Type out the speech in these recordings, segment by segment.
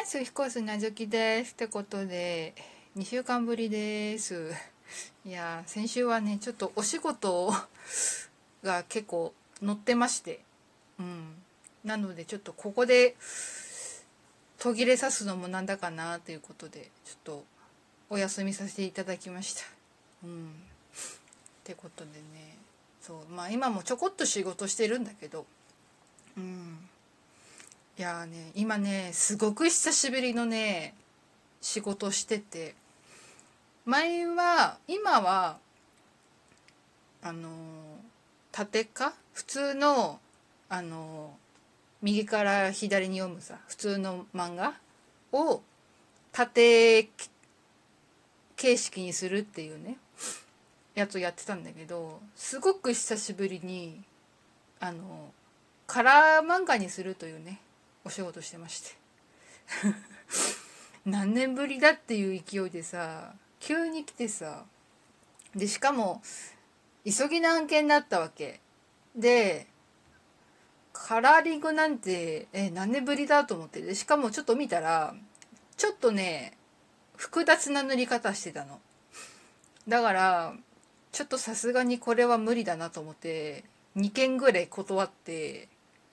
ーい、スヒコスなずきです。ってことで、2週間ぶりです。いや、先週はね、ちょっとお仕事が結構載ってまして、うん。なので、ちょっとここで途切れさすのもなんだかなということで、ちょっとお休みさせていただきました。うん。ってことでね、そう、まあ今もちょこっと仕事してるんだけど、うん。いやーね今ねすごく久しぶりのね仕事してて。前は今はあのー縦か？普通のあの右から左に読むさ。普通の漫画を縦形式にするっていうねやつをやってたんだけどすごく久しぶりにあのカラー漫画にするというねお仕事してまして。何年ぶりだっていう勢いでさ急に来てさ。でしかも急ぎの案件だったわけ。でカラーリングなんてえ何年ぶりだと思って。でしかもちょっと見たらちょっとね複雑な塗り方してたの。だからちょっとさすがにこれは無理だなと思って2件ぐらい断って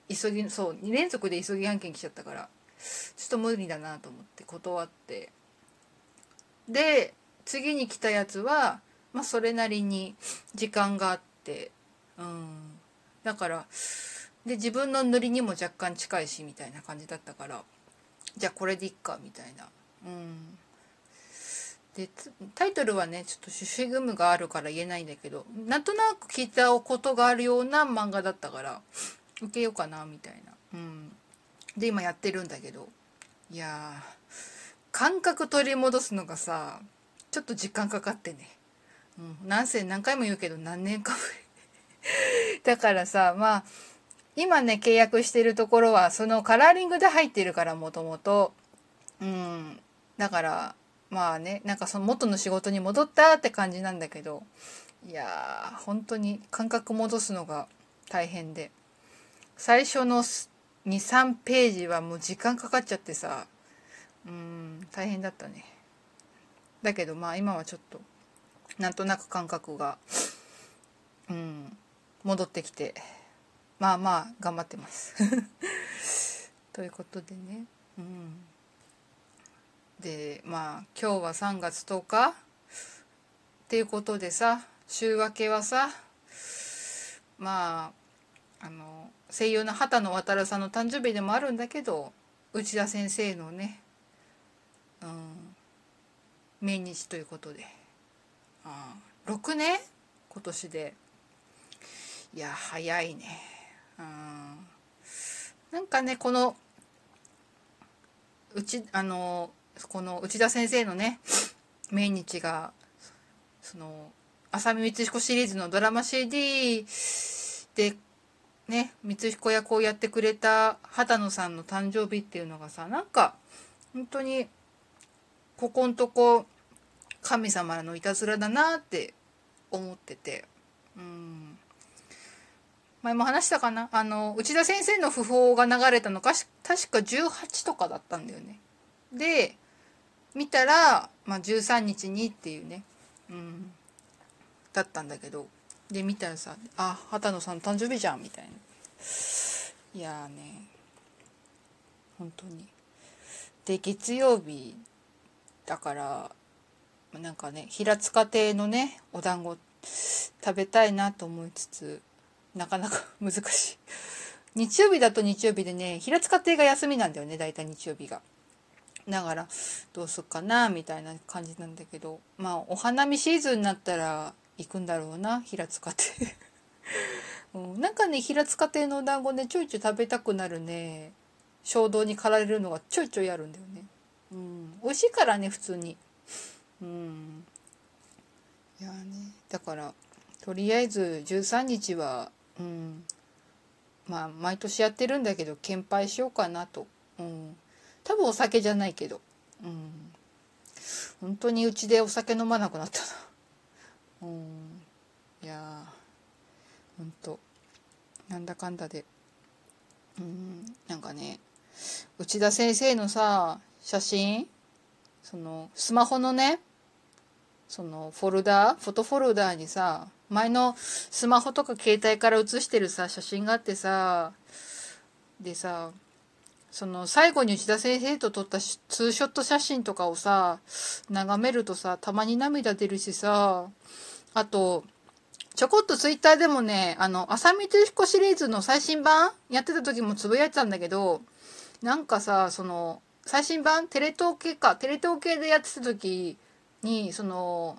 急ぎそう2連続で急ぎ案件来ちゃったからちょっと無理だなと思って断って。で次に来たやつはまあそれなりに時間があってうん。だからで自分の塗りにも若干近いしみたいな感じだったからじゃあこれでいっかみたいな。うん。でタイトルはねちょっとシュシュグムがあるから言えないんだけどなんとなく聞いたことがあるような漫画だったから受けようかなみたいな。うん。で今やってるんだけど。いや感覚取り戻すのがさちょっと時間かかってね、うん、なんせ何回も言うけど何年かぶり。だからさまあ今ね契約してるところはそのカラーリングで入ってるからもともと。うん。だからまあねなんかその元の仕事に戻ったって感じなんだけど。いやー本当に感覚戻すのが大変で。最初の23ページはもう時間かかっちゃってさ。うん大変だったね。だけどまあ今はちょっとなんとなく感覚がうん戻ってきてまあまあ頑張ってます。ということでね。うん。でまあ今日は3月10日？っていうことでさ週明けはさまああの声優の畑野渡さんの誕生日でもあるんだけど内田先生のね、うん、命日ということで、あ6年？今年で。いや早いね、うん、なんかねこのうちあのこの内田先生のね命日がその浅見光彦シリーズのドラマ CD でね光彦役をやってくれた畑野さんの誕生日っていうのがさなんか本当にここんとこ神様のいたずらだなって思ってて。うん。前も話したかな？あの内田先生の訃報が流れたのか確か18とかだったんだよね。で見たら、まあ、13日にっていうね、うん、だったんだけど。で見たらさ「あ畑野さん誕生日じゃん」みたいな。いやーね。本当に。で月曜日だからなんかね平塚亭のねお団子食べたいなと思いつつなかなか 難しい。日曜日だと日曜日でね平塚亭が休みなんだよね大体日曜日が。だからどうすっかなみたいな感じなんだけど。まあお花見シーズンになったら行くんだろうな平塚亭 うん、なんかね平塚亭のお団子ねちょいちょい食べたくなるね。衝動に駆られるのがちょいちょいあるんだよね。うん美味しいからね普通に。うん。いやねだからとりあえず13日はうんまあ毎年やってるんだけど献杯しようかなと。うん。多分お酒じゃないけど。うん。本当にうちでお酒飲まなくなったな。うん。いやほんとなんだかんだで。うんなんかね内田先生のさ写真そのスマホのねそのフォルダフォトフォルダーにさ前のスマホとか携帯から写してるさ写真があってさでさその最後に内田先生と撮ったツーショット写真とかをさ眺めるとさたまに涙出るしさあとちょこっとツイッターでもねあの浅見光彦シリーズの最新版やってた時もつぶやいてたんだけどなんかさその最新版テレ東系かテレ東系でやってた時にその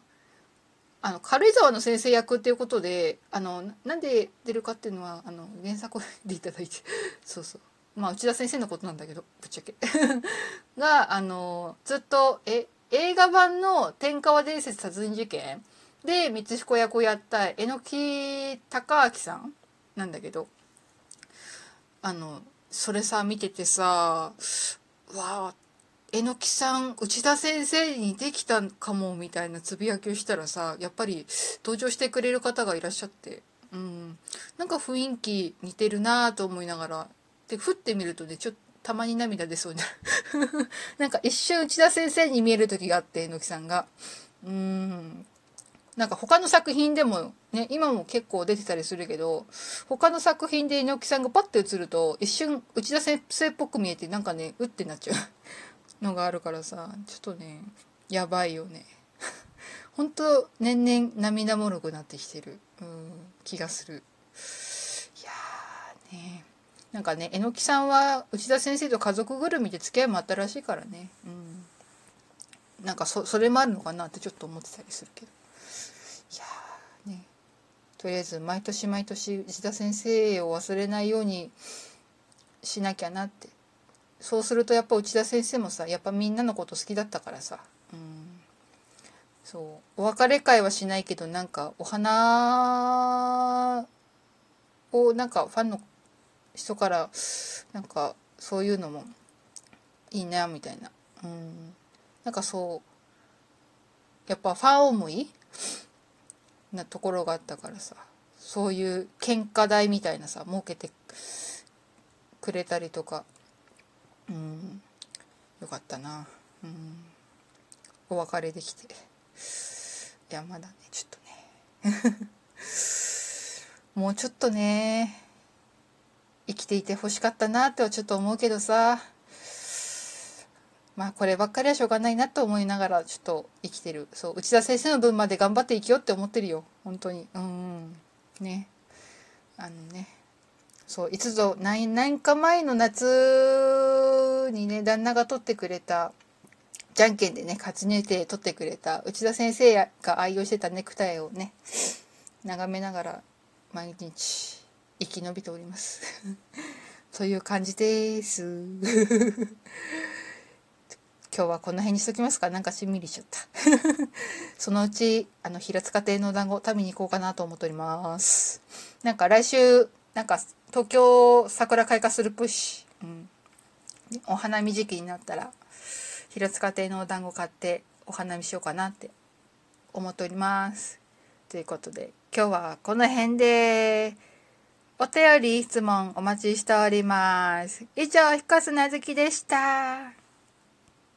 あの軽井沢の先生役っていうことであのなんで出るかっていうのはあの原作を読んでいただいて そうそう。まあ内田先生のことなんだけどぶっちゃけ。があのずっとえ映画版の「天川伝説殺人事件」で光彦役をやった榎木隆明さんなんだけどあのそれさ見ててさわあ榎木さん内田先生にできたかもみたいなつぶやきをしたらさやっぱり登場してくれる方がいらっしゃってうん。なんか雰囲気似てるなと思いながらで振ってみるとねちょっとたまに涙出そうになる。なんか一瞬内田先生に見える時があって榎木さんが。うん。なんか他の作品でもね今も結構出てたりするけど他の作品で猪木さんがパッて映ると一瞬内田先生っぽく見えてなんかねうってなっちゃう。のがあるからさちょっとねやばいよね。ほんと年々涙もろくなってきてる、うん、気がする。いやーね。なんかね榎木さんは内田先生と家族ぐるみで付き合いもあったらしいからね、うん、なんかそれもあるのかなってちょっと思ってたりするけど。とりあえず毎年毎年内田先生を忘れないようにしなきゃなって。そうするとやっぱ内田先生もさやっぱみんなのこと好きだったからさ、うん、そう。お別れ会はしないけどなんかお花をなんかファンの人からなんかそういうのもいいなみたいな、うん、なんかそう。やっぱファン思い？なところがあったからさそういう喧嘩台みたいなさ設けてくれたりとかうんよかったな。うんお別れできて。いやまだねちょっとね。もうちょっとね生きていてほしかったなってはちょっと思うけどさ。まあこればっかりはしょうがないなと思いながらちょっと生きてる。そう内田先生の分まで頑張って生きようって思ってるよ。本当に。うん。ね。あのね。そういつぞ何年か前の夏にね旦那が取ってくれたじゃんけんでね勝ち抜いて取ってくれた内田先生が愛用してたネクタイをね眺めながら毎日生き延びております。という感じです。今日はこの辺にしときますか。なんかしんみりしちゃった。そのうちあの平塚亭の団子食べに行こうかなと思っております。なんか来週なんか東京桜開花するプッシュ、うん、お花見時期になったら平塚亭のお団子買ってお花見しようかなって思っております。ということで今日はこの辺で。お便り質問お待ちしております。以上ひかすなずきでした。